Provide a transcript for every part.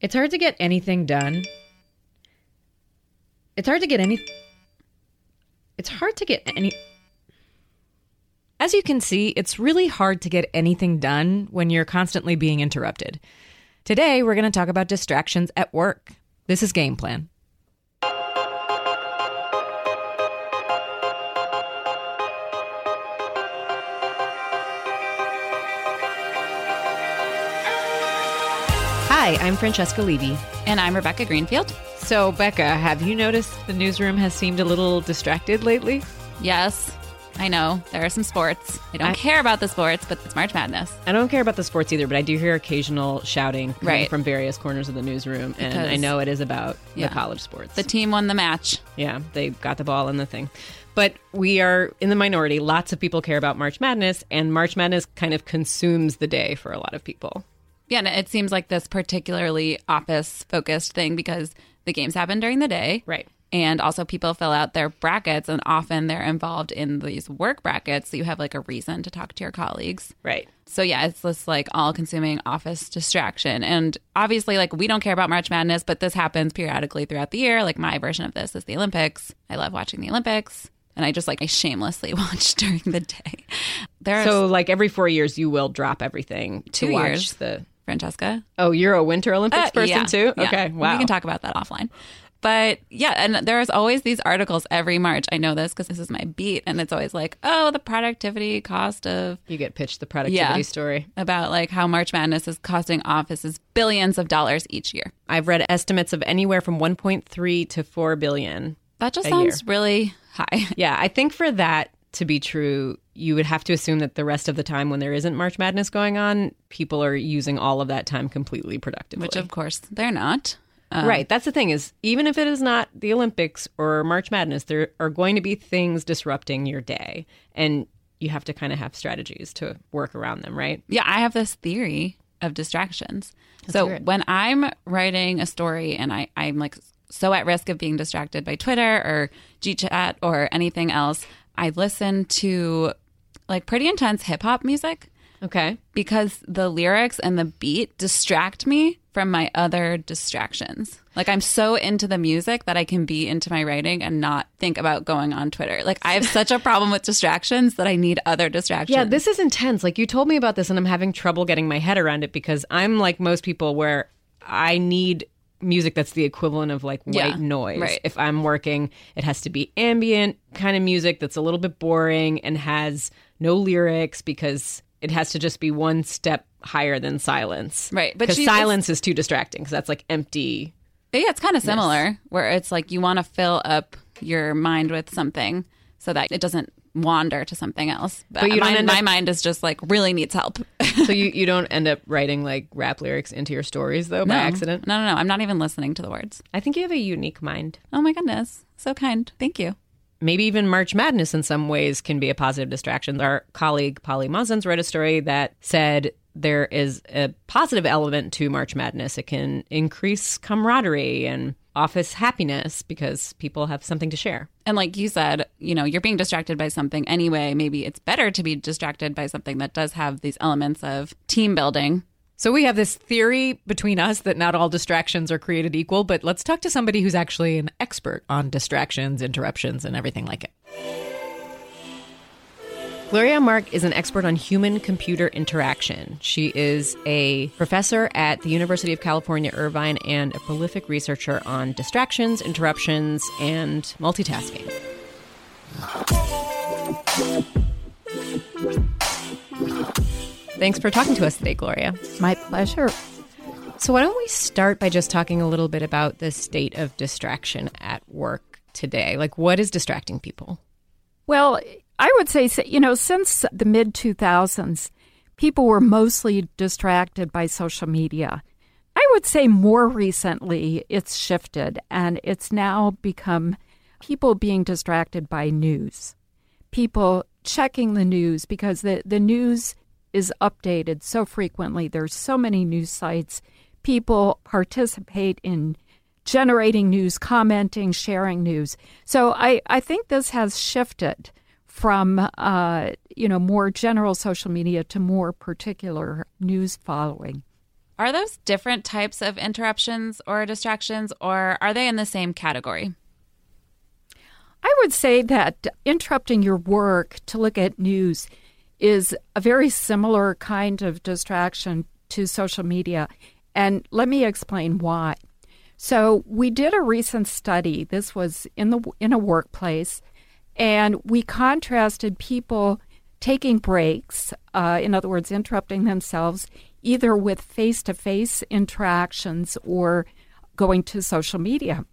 It's hard to get anything done. It's hard to get any. It's hard to get any. As you can see, it's really hard to get anything done when you're constantly being interrupted. Today, we're going to talk about distractions at work. This is Game Plan. Hi, I'm Francesca Levy. And I'm Rebecca Greenfield. So, Becca, have you noticed the newsroom has seemed a little distracted lately? Yes, I know. There are some sports. I don't I- care about the sports, but it's March Madness. I don't care about the sports either, but I do hear occasional shouting Right. from various corners of the newsroom, and I know it is about Yeah. the college sports. The team won the match. yeah, they got the ball in the thing. But we are in the minority. Lots of people care about March Madness, and March Madness kind of consumes the day for a lot of people. Yeah, and it seems like this particularly office focused thing because the games happen during the day. Right. And also, people fill out their brackets, and often they're involved in these work brackets. So you have like a reason to talk to your colleagues. Right. So yeah, it's this like all consuming office distraction. And obviously like we don't care about March Madness, but this happens periodically throughout the year. Like my version of this is the Olympics. I love watching the Olympics. And I just like I shamelessly watch during the day. There's So, like every four years, you will drop everything to watch years. the. Francesca. Oh, you're a Winter Olympics Uh, person yeah, too. yeah. Okay, wow. We can talk about that offline. But yeah, and there's always these articles every March. I know this because this is my beat, and it's always like, oh, the productivity cost of You get pitched the productivity Yeah. story. about like how March Madness is costing offices billions of dollars each year. I've read estimates of anywhere from 1.3 to 4 billion That just sounds really high. Yeah, I think for that to be true, you would have to assume that the rest of the time when there isn't March Madness going on, people are using all of that time completely productively. Which, of course, they're not. Uh, right. That's the thing is, even if it is not the Olympics or March Madness, there are going to be things disrupting your day, and you have to kind of have strategies to work around them. Right. Yeah, I have this theory of distractions. so hear it. when I'm writing a story and I, I'm like so at risk of being distracted by Twitter or GChat or anything else, I listen to like pretty intense hip hop music Okay. because the lyrics and the beat distract me from my other distractions. Like I'm so into the music that I can be into my writing and not think about going on Twitter. Like I have such a problem with distractions that I need other distractions. Yeah, this is intense. Like you told me about this, and I'm having trouble getting my head around it because I'm like most people, where I need music that's the equivalent of like white Yeah, noise. right. If I'm working, it has to be ambient kind of music that's a little bit boring and has no lyrics because it has to just be one step higher than silence. Right, but because she- silence is too distracting because that's like empty. Yeah, it's kind of similar where it's like you want to fill up your mind with something so that it doesn't wander to something else. But, But you my, my up- mind is just like really needs help. so you, you don't end up writing like rap lyrics into your stories though by No. accident. No, no, no. I'm not even listening to the words. I think you have a unique mind. Oh my goodness. So kind. Thank you. maybe even March Madness in some ways can be a positive distraction. Our colleague Polly Mosendz wrote a story that said there is a positive element to March Madness. It can increase camaraderie and office happiness because people have something to share. And like you said, you know, you're being distracted by something anyway. Maybe it's better to be distracted by something that does have these elements of team building. So we have this theory between us that not all distractions are created equal, but let's talk to somebody who's actually an expert on distractions, interruptions, and everything like it. Gloria Mark is an expert on human computer interaction. She is a professor at the University of California, Irvine, and a prolific researcher on distractions, interruptions, and multitasking. Thanks for talking to us today, Gloria. My pleasure. So, why don't we start by just talking a little bit about the state of distraction at work today? Like, what is distracting people? Well, I would say, you know, since the mid 2000s, people were mostly distracted by social media. I would say more recently it's shifted and it's now become people being distracted by news. People checking the news because the, the news is updated so frequently. There's so many news sites. People participate in generating news, commenting, sharing news. So I, I think this has shifted from uh, you know more general social media to more particular news following. Are those different types of interruptions or distractions, or are they in the same category? I would say that interrupting your work to look at news is a very similar kind of distraction to social media. And let me explain why. So, we did a recent study. This was in the in a workplace, and we contrasted people taking breaks, uh, in other words, interrupting themselves, either with face to face interactions or going to social media.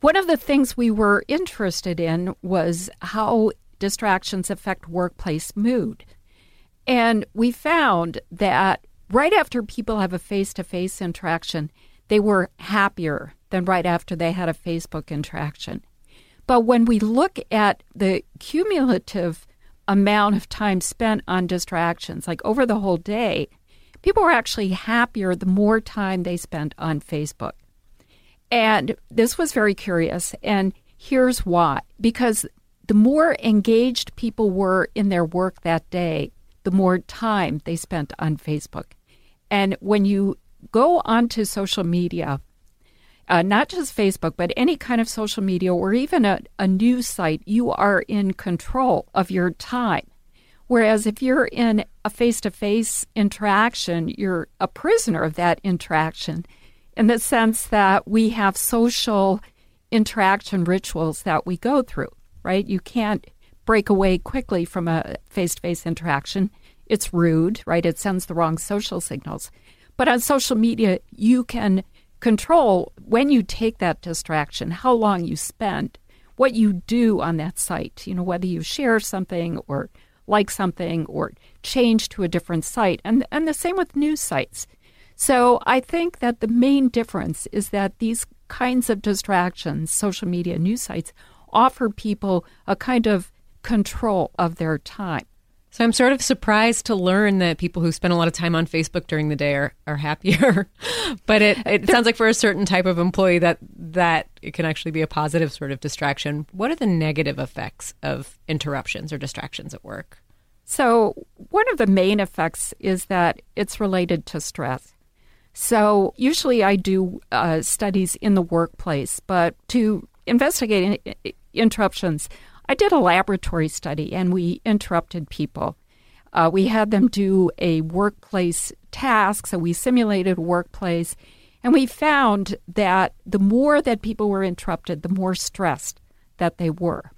One of the things we were interested in was how distractions affect workplace mood. And we found that right after people have a face to face interaction, they were happier than right after they had a Facebook interaction. But when we look at the cumulative amount of time spent on distractions, like over the whole day, people were actually happier the more time they spent on Facebook. And this was very curious. And here's why because the more engaged people were in their work that day, the more time they spent on Facebook. And when you go onto social media, uh, not just Facebook, but any kind of social media or even a, a news site, you are in control of your time. Whereas if you're in a face to face interaction, you're a prisoner of that interaction in the sense that we have social interaction rituals that we go through, right? You can't break away quickly from a face to face interaction. It's rude, right? It sends the wrong social signals. But on social media, you can control when you take that distraction, how long you spend, what you do on that site, you know, whether you share something or like something or change to a different site. And, and the same with news sites. So I think that the main difference is that these kinds of distractions, social media, news sites, offer people a kind of control of their time. So I'm sort of surprised to learn that people who spend a lot of time on Facebook during the day are, are happier. but it, it sounds like for a certain type of employee that that it can actually be a positive sort of distraction. What are the negative effects of interruptions or distractions at work? So one of the main effects is that it's related to stress. So usually I do uh, studies in the workplace, but to investigate in- interruptions, I did a laboratory study and we interrupted people. Uh, we had them do a workplace task, so we simulated workplace, and we found that the more that people were interrupted, the more stressed that they were.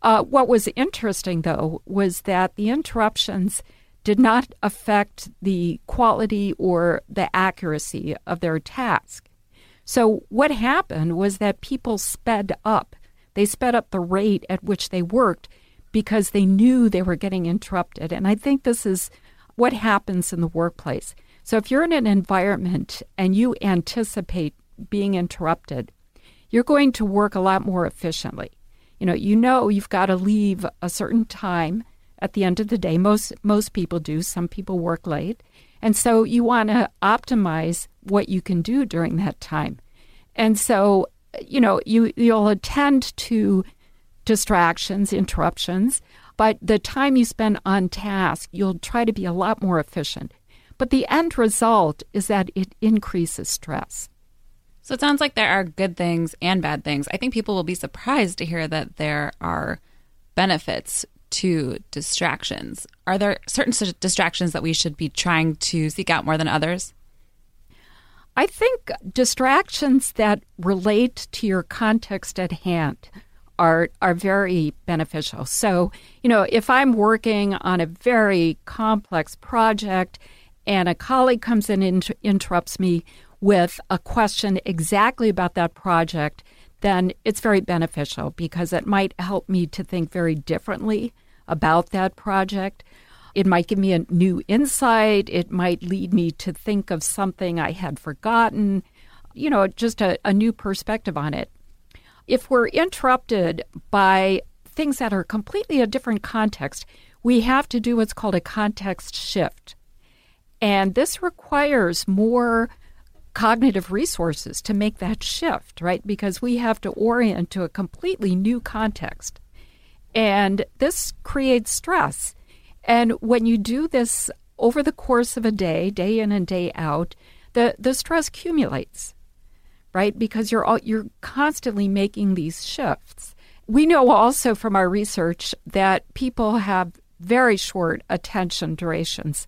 Uh, what was interesting, though, was that the interruptions did not affect the quality or the accuracy of their task. So, what happened was that people sped up. They sped up the rate at which they worked because they knew they were getting interrupted. And I think this is what happens in the workplace. So, if you're in an environment and you anticipate being interrupted, you're going to work a lot more efficiently. You know, you know you've got to leave a certain time at the end of the day. Most most people do. Some people work late, and so you want to optimize what you can do during that time. And so, you know, you you'll attend to distractions, interruptions, but the time you spend on task, you'll try to be a lot more efficient. But the end result is that it increases stress. So it sounds like there are good things and bad things. I think people will be surprised to hear that there are benefits to distractions. Are there certain distractions that we should be trying to seek out more than others? I think distractions that relate to your context at hand are are very beneficial. So, you know, if I'm working on a very complex project and a colleague comes in and inter- interrupts me with a question exactly about that project, then it's very beneficial because it might help me to think very differently about that project. It might give me a new insight. It might lead me to think of something I had forgotten, you know, just a, a new perspective on it. If we're interrupted by things that are completely a different context, we have to do what's called a context shift. And this requires more cognitive resources to make that shift, right? Because we have to orient to a completely new context. And this creates stress. And when you do this over the course of a day, day in and day out, the the stress accumulates, right? Because you're all, you're constantly making these shifts. We know also from our research that people have very short attention durations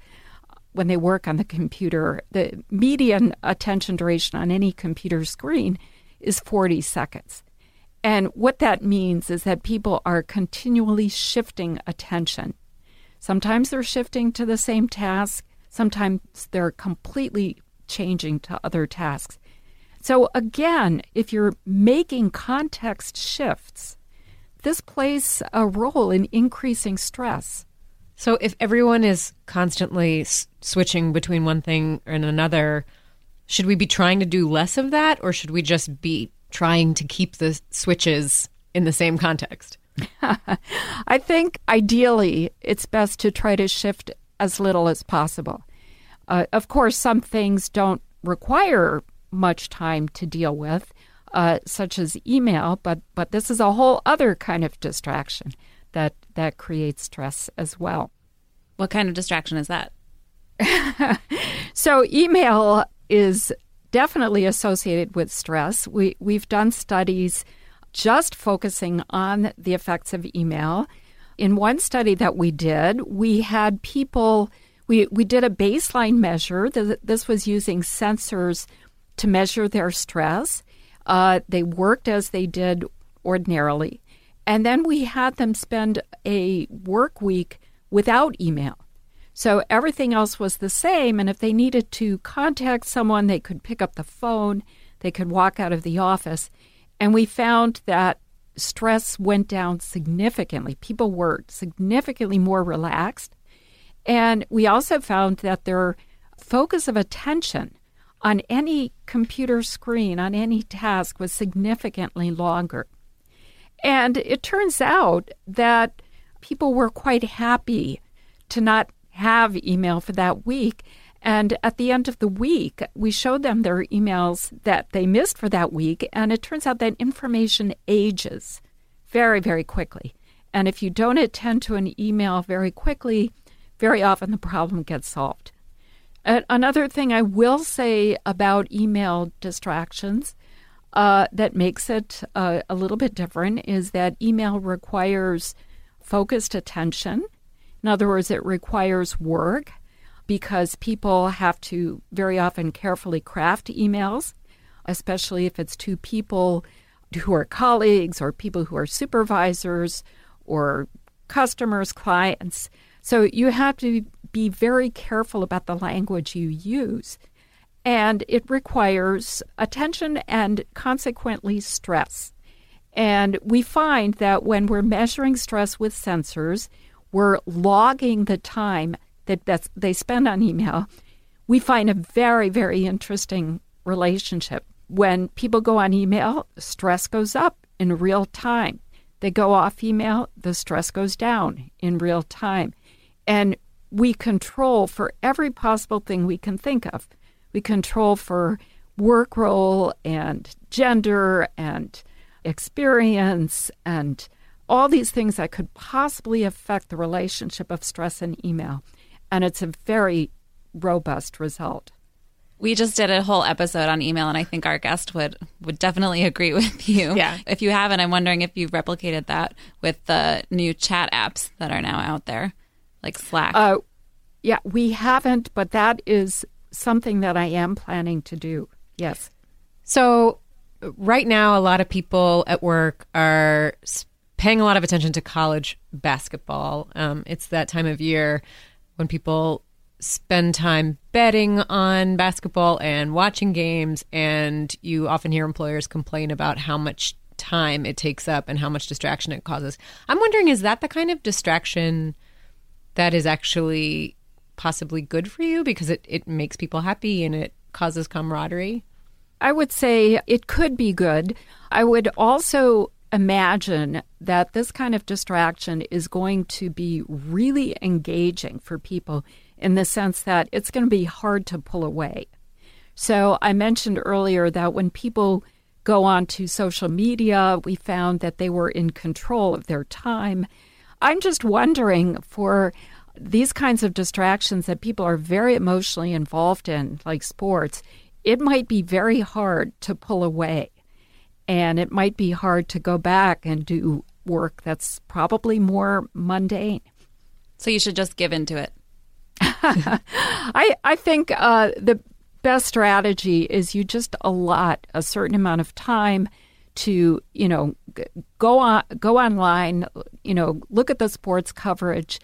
when they work on the computer. The median attention duration on any computer screen is 40 seconds. And what that means is that people are continually shifting attention. Sometimes they're shifting to the same task, sometimes they're completely changing to other tasks. So, again, if you're making context shifts, this plays a role in increasing stress. So, if everyone is constantly s- switching between one thing and another, should we be trying to do less of that, or should we just be trying to keep the switches in the same context? I think ideally it's best to try to shift as little as possible. Uh, of course, some things don't require much time to deal with, uh, such as email, but, but this is a whole other kind of distraction that, that creates stress as well. What kind of distraction is that? so, email is definitely associated with stress. We, we've done studies just focusing on the effects of email. In one study that we did, we had people, we, we did a baseline measure. This was using sensors to measure their stress. Uh, they worked as they did ordinarily. And then we had them spend a work week without email. So everything else was the same. And if they needed to contact someone, they could pick up the phone, they could walk out of the office. And we found that stress went down significantly. People were significantly more relaxed. And we also found that their focus of attention on any computer screen, on any task, was significantly longer. And it turns out that people were quite happy to not have email for that week. And at the end of the week, we showed them their emails that they missed for that week. And it turns out that information ages very, very quickly. And if you don't attend to an email very quickly, very often the problem gets solved. another thing I will say about email distractions uh, that makes it uh, a little bit different is that email requires focused attention. In other words, it requires work because people have to very often carefully craft emails, especially if it's to people who are colleagues or people who are supervisors or customers, clients. So you have to be very careful about the language you use. And it requires attention and consequently stress. And we find that when we're measuring stress with sensors, we're logging the time that they spend on email, we find a very, very interesting relationship. When people go on email, stress goes up in real time. They go off email, the stress goes down in real time. And we control for every possible thing we can think of. We control for work role and gender and experience and all these things that could possibly affect the relationship of stress and email. And it's a very robust result. We just did a whole episode on email, and I think our guest would would definitely agree with you. Yeah. If you haven't, I'm wondering if you've replicated that with the new chat apps that are now out there, like Slack. Uh, yeah, we haven't, but that is something that I am planning to do. Yes. So, right now, a lot of people at work are paying a lot of attention to college basketball. Um, it's that time of year when people spend time betting on basketball and watching games, and you often hear employers complain about how much time it takes up and how much distraction it causes. I'm wondering, is that the kind of distraction that is actually possibly good for you because it, it makes people happy and it causes camaraderie? I would say it could be good. I would also imagine that this kind of distraction is going to be really engaging for people in the sense that it's going to be hard to pull away. So, I mentioned earlier that when people go on to social media, we found that they were in control of their time. I'm just wondering for these kinds of distractions that people are very emotionally involved in, like sports, it might be very hard to pull away. And it might be hard to go back and do work that's probably more mundane. So you should just give into it. I, I think uh, the best strategy is you just allot a certain amount of time to you know go on go online you know look at the sports coverage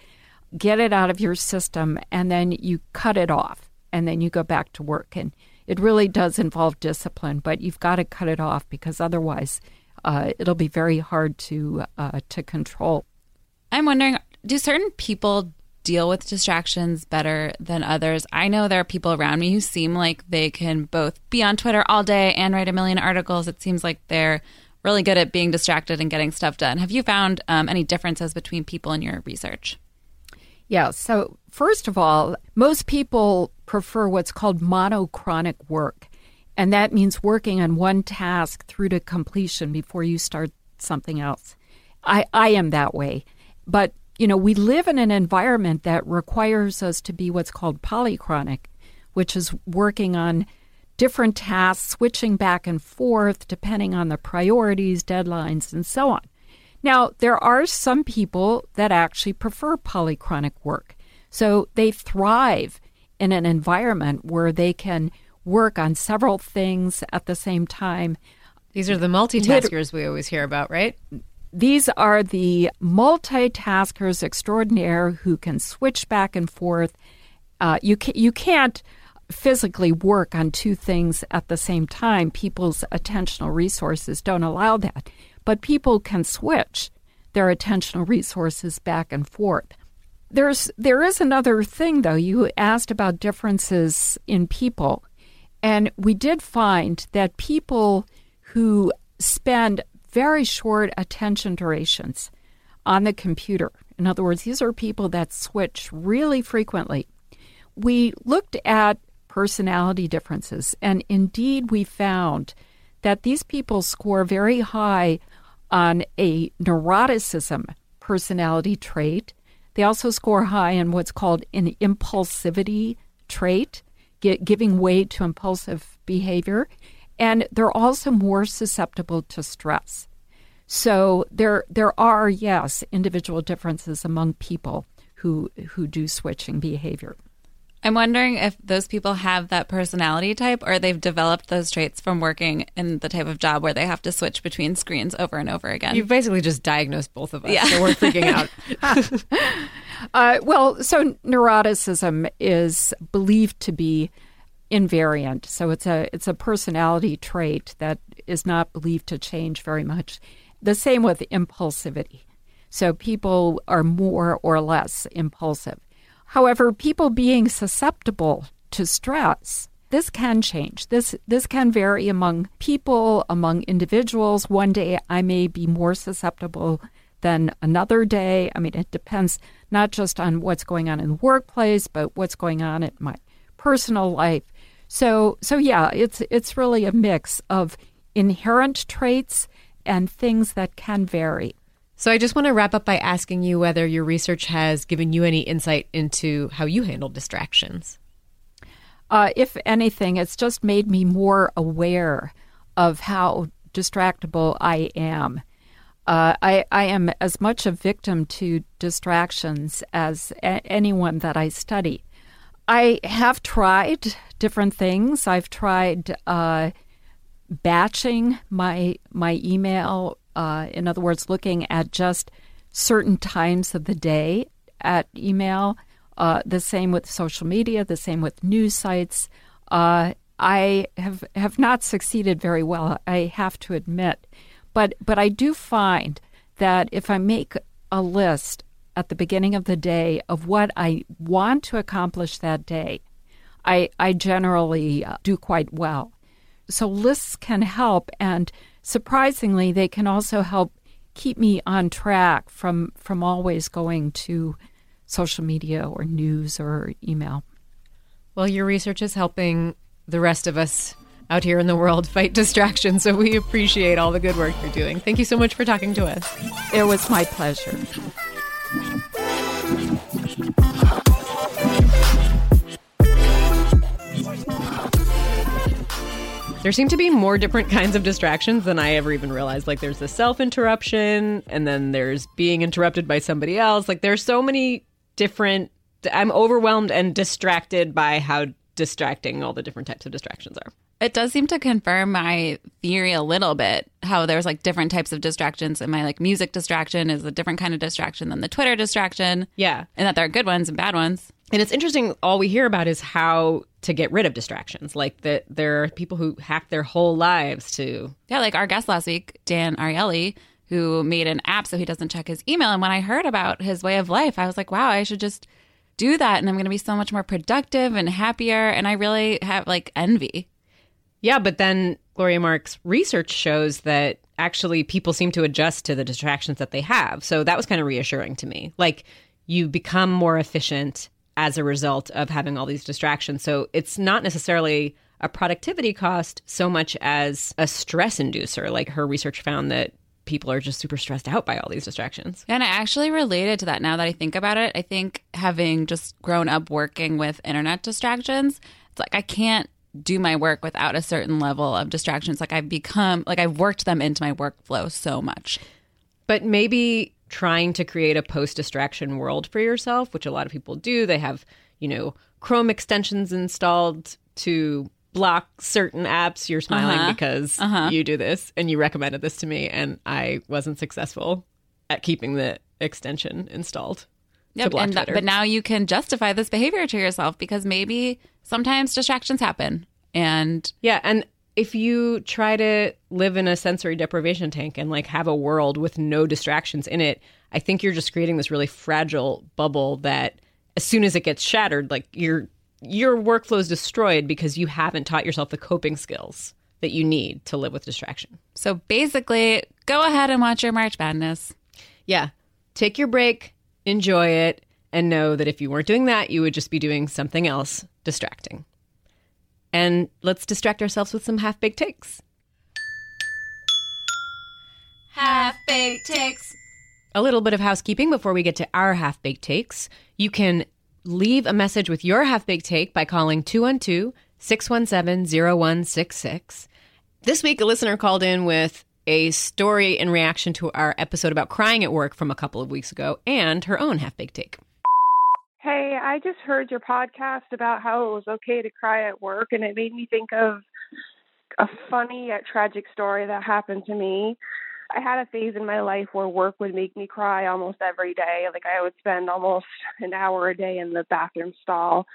get it out of your system and then you cut it off and then you go back to work and it really does involve discipline but you've got to cut it off because otherwise uh, it'll be very hard to uh, to control i'm wondering do certain people deal with distractions better than others. I know there are people around me who seem like they can both be on Twitter all day and write a million articles. It seems like they're really good at being distracted and getting stuff done. Have you found um, any differences between people in your research? Yeah. So, first of all, most people prefer what's called monochronic work. And that means working on one task through to completion before you start something else. I, I am that way. But you know, we live in an environment that requires us to be what's called polychronic, which is working on different tasks, switching back and forth depending on the priorities, deadlines, and so on. Now, there are some people that actually prefer polychronic work. So they thrive in an environment where they can work on several things at the same time. These are the multitaskers we always hear about, right? These are the multitaskers extraordinaire who can switch back and forth. Uh, you can, you can't physically work on two things at the same time. People's attentional resources don't allow that, but people can switch their attentional resources back and forth. There's there is another thing though. You asked about differences in people, and we did find that people who spend very short attention durations on the computer. In other words, these are people that switch really frequently. We looked at personality differences, and indeed we found that these people score very high on a neuroticism personality trait. They also score high in what's called an impulsivity trait, giving way to impulsive behavior and they're also more susceptible to stress. So there there are yes individual differences among people who who do switching behavior. I'm wondering if those people have that personality type or they've developed those traits from working in the type of job where they have to switch between screens over and over again. You've basically just diagnosed both of us, yeah. so we're freaking out. uh, well, so neuroticism is believed to be invariant. So it's a it's a personality trait that is not believed to change very much. The same with impulsivity. So people are more or less impulsive. However, people being susceptible to stress, this can change. This this can vary among people, among individuals. One day I may be more susceptible than another day. I mean, it depends not just on what's going on in the workplace, but what's going on in my personal life. So, so yeah, it's it's really a mix of inherent traits and things that can vary. So, I just want to wrap up by asking you whether your research has given you any insight into how you handle distractions. Uh, if anything, it's just made me more aware of how distractible I am. Uh, I, I, am as much a victim to distractions as a- anyone that I study. I have tried different things. I've tried uh, batching my my email. Uh, in other words, looking at just certain times of the day at email. Uh, the same with social media. The same with news sites. Uh, I have have not succeeded very well. I have to admit, but but I do find that if I make a list at the beginning of the day of what I want to accomplish that day, I, I generally uh, do quite well. So lists can help, and surprisingly, they can also help keep me on track from, from always going to social media or news or email. Well, your research is helping the rest of us out here in the world fight distraction. So we appreciate all the good work you're doing. Thank you so much for talking to us. It was my pleasure. There seem to be more different kinds of distractions than I ever even realized. Like there's the self interruption, and then there's being interrupted by somebody else. Like there's so many different. I'm overwhelmed and distracted by how distracting all the different types of distractions are. It does seem to confirm my theory a little bit how there's like different types of distractions and my like music distraction is a different kind of distraction than the Twitter distraction. Yeah. And that there are good ones and bad ones. And it's interesting, all we hear about is how to get rid of distractions. Like that there are people who hack their whole lives to Yeah, like our guest last week, Dan Ariely, who made an app so he doesn't check his email. And when I heard about his way of life, I was like, wow, I should just do that and I'm going to be so much more productive and happier. And I really have like envy. Yeah, but then Gloria Mark's research shows that actually people seem to adjust to the distractions that they have. So that was kind of reassuring to me. Like you become more efficient as a result of having all these distractions. So it's not necessarily a productivity cost so much as a stress inducer. Like her research found that people are just super stressed out by all these distractions. And I actually related to that now that I think about it. I think having just grown up working with internet distractions, it's like I can't do my work without a certain level of distractions. Like I've become, like I've worked them into my workflow so much. But maybe trying to create a post distraction world for yourself, which a lot of people do. They have, you know, Chrome extensions installed to block certain apps. You're smiling Uh-huh. because Uh-huh. you do this and you recommended this to me, and I wasn't successful at keeping the extension installed. Yep. And Twitter. but now you can justify this behavior to yourself because maybe sometimes distractions happen. And Yeah, and if you try to live in a sensory deprivation tank and like have a world with no distractions in it, I think you're just creating this really fragile bubble that as soon as it gets shattered, like your your workflow is destroyed because you haven't taught yourself the coping skills that you need to live with distraction. so basically, go ahead and watch your March Madness. Yeah. Take your break, enjoy it, and know that if you weren't doing that, you would just be doing something else distracting. And let's distract ourselves with some half baked takes. Half baked takes. A little bit of housekeeping before we get to our half baked takes. You can leave a message with your half baked take by calling 212 617 0166. This week, a listener called in with a story in reaction to our episode about crying at work from a couple of weeks ago and her own half baked take. Hey, I just heard your podcast about how it was okay to cry at work, and it made me think of a funny yet tragic story that happened to me. I had a phase in my life where work would make me cry almost every day. Like I would spend almost an hour a day in the bathroom stall.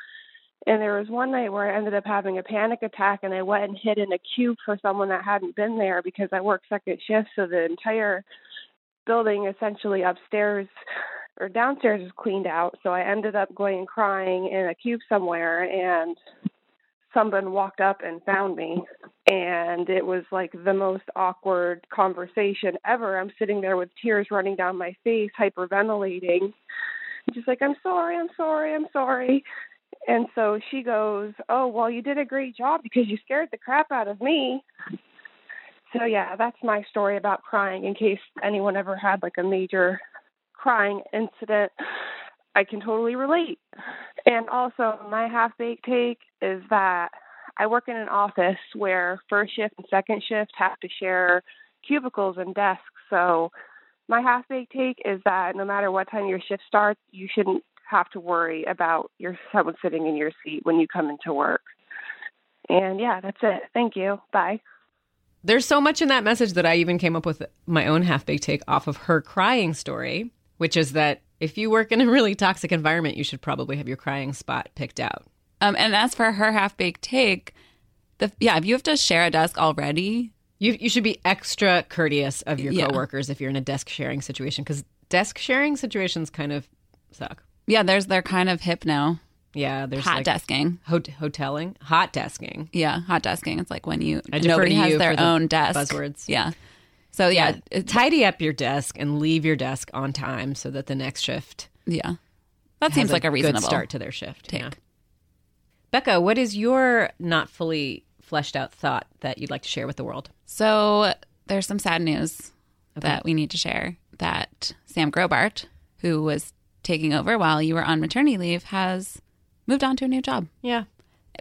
And there was one night where I ended up having a panic attack and I went and hid in a cube for someone that hadn't been there because I worked second shift. So the entire building essentially upstairs or downstairs was cleaned out. So I ended up going and crying in a cube somewhere and someone walked up and found me and it was like the most awkward conversation ever. I'm sitting there with tears running down my face, hyperventilating. Just like, I'm sorry, I'm sorry, I'm sorry. And so she goes, Oh, well, you did a great job because you scared the crap out of me. So, yeah, that's my story about crying in case anyone ever had like a major crying incident. I can totally relate. And also, my half baked take is that I work in an office where first shift and second shift have to share cubicles and desks. So, my half baked take is that no matter what time your shift starts, you shouldn't have to worry about your someone sitting in your seat when you come into work. And yeah, that's it. Thank you. Bye. There's so much in that message that I even came up with my own half baked take off of her crying story, which is that if you work in a really toxic environment, you should probably have your crying spot picked out. Um, and as for her half baked take, the yeah, if you have to share a desk already, You you should be extra courteous of your Yeah. coworkers if you're in a desk sharing situation because desk sharing situations kind of suck. yeah, there's they're kind of hip now. Yeah, there's Hot like desking. hot- hoteling, hot desking. Yeah, hot desking. It's like when you I nobody has their the own desk. buzzwords. Yeah. So yeah, it- uh, tidy up your desk and leave your desk on time so that the next shift yeah. That seems like a reasonable start to their shift. take. yeah. Becca, what is your not fully fleshed out thought that you'd like to share with the world? So there's some sad news that we need to share that Sam Grobart, who was taking over while you were on maternity leave, has moved on to a new job. Yeah.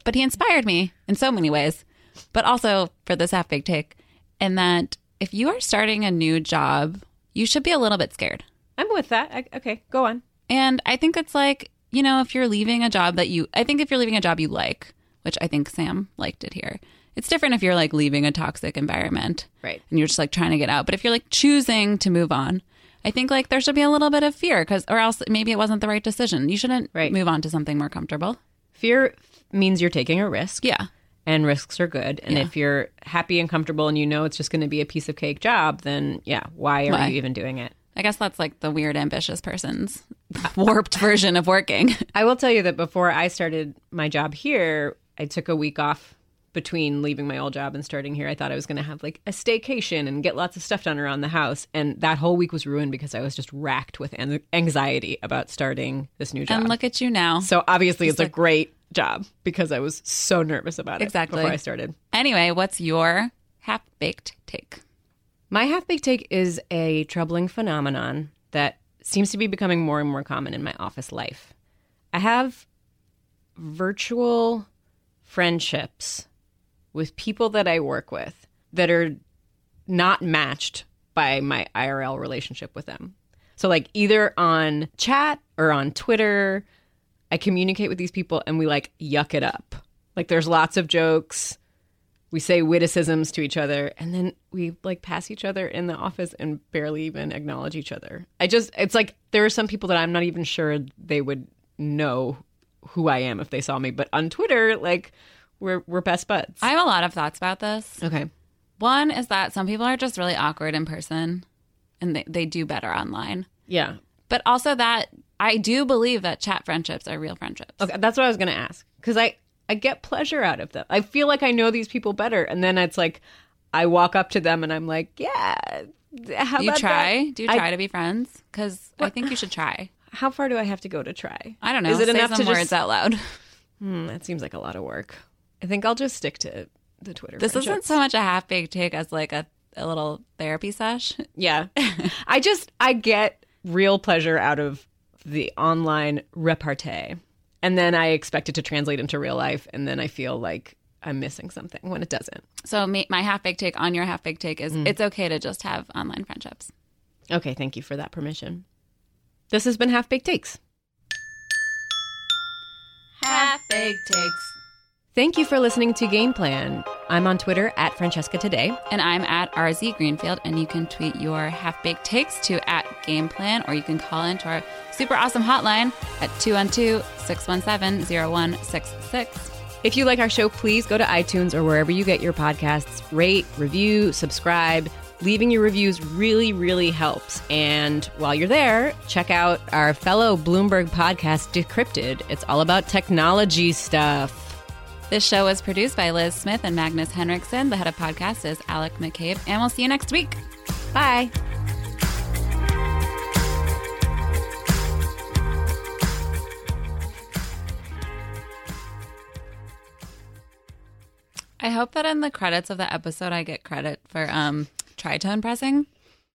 But he inspired me in so many ways. but also for this half baked take, in that if you are starting a new job, you should be a little bit scared. I'm with that. I, okay, go on. And I think it's like, you know, if you're leaving a job that you, I think if you're leaving a job you like, which I think Sam liked it here, it's different if you're like leaving a toxic environment. Right. And you're just like trying to get out. But if you're like choosing to move on, I think like there should be a little bit of fear because, or else maybe it wasn't the right decision. You shouldn't Right. move on to something more comfortable. Fear means you're taking a risk. Yeah. And risks are good. And Yeah. if you're happy and comfortable and you know it's just going to be a piece of cake job, then yeah, why are Why? you even doing it? I guess that's like the weird ambitious person's warped version of working. I will tell you that before I started my job here, I took a week off between leaving my old job and starting here. I thought I was going to have like a staycation and get lots of stuff done around the house. And that whole week was ruined because I was just racked with an- anxiety about starting this new job. and look at you now. so obviously, it's a great job because I was so nervous about it Exactly. before I started. Anyway, what's your half baked take? My half baked take is a troubling phenomenon that seems to be becoming more and more common in my office life. I have virtual friendships with people that I work with that are not matched by my IRL relationship with them. So, like, either on chat or on Twitter, I communicate with these people and we like yuck it up. Like, there's lots of jokes we say witticisms to each other and then we like pass each other in the office and barely even acknowledge each other i just it's like there are some people that i'm not even sure they would know who i am if they saw me but on twitter like we're we're best buds I have a lot of thoughts about this. okay One is that some people are just really awkward in person and they, they do better online. yeah But also that I do believe that chat friendships are real friendships. okay that's what i was gonna ask because i i get pleasure out of them i feel like i know these people better and then it's like i walk up to them and i'm like yeah how Do you try? that? Do you I- try to be friends? Because I think you should try. how far do i have to go to try I don't know. is it Say enough to just words out loud? Hmm, that seems like a lot of work. I think I'll just stick to the Twitter. This isn't so much a half baked take as like a, a little therapy sesh. Yeah, I just I get real pleasure out of the online repartee, and then I expect it to translate into real life, and then I feel like I'm missing something when it doesn't. So my half baked take on your half baked take is Mm. it's okay to just have online friendships. Okay, thank you for that permission. This has been Half Baked Takes. Half baked takes. Thank you for listening to Game Plan. I'm on Twitter at Francesca Today. And I'm at RZ Greenfield, and you can tweet your half baked takes to at Game Plan, or you can call into our super awesome hotline at 212 617 0166. If you like our show, please go to iTunes or wherever you get your podcasts, rate, review, subscribe. Leaving your reviews really, really helps. And while you're there, check out our fellow Bloomberg podcast, Decrypted. It's all about technology stuff. This show was produced by Liz Smith and Magnus Henriksen. The head of podcast is Alec McCabe, and we'll see you next week. Bye. I hope that in the credits of the episode, I get credit for um, tritone pressing.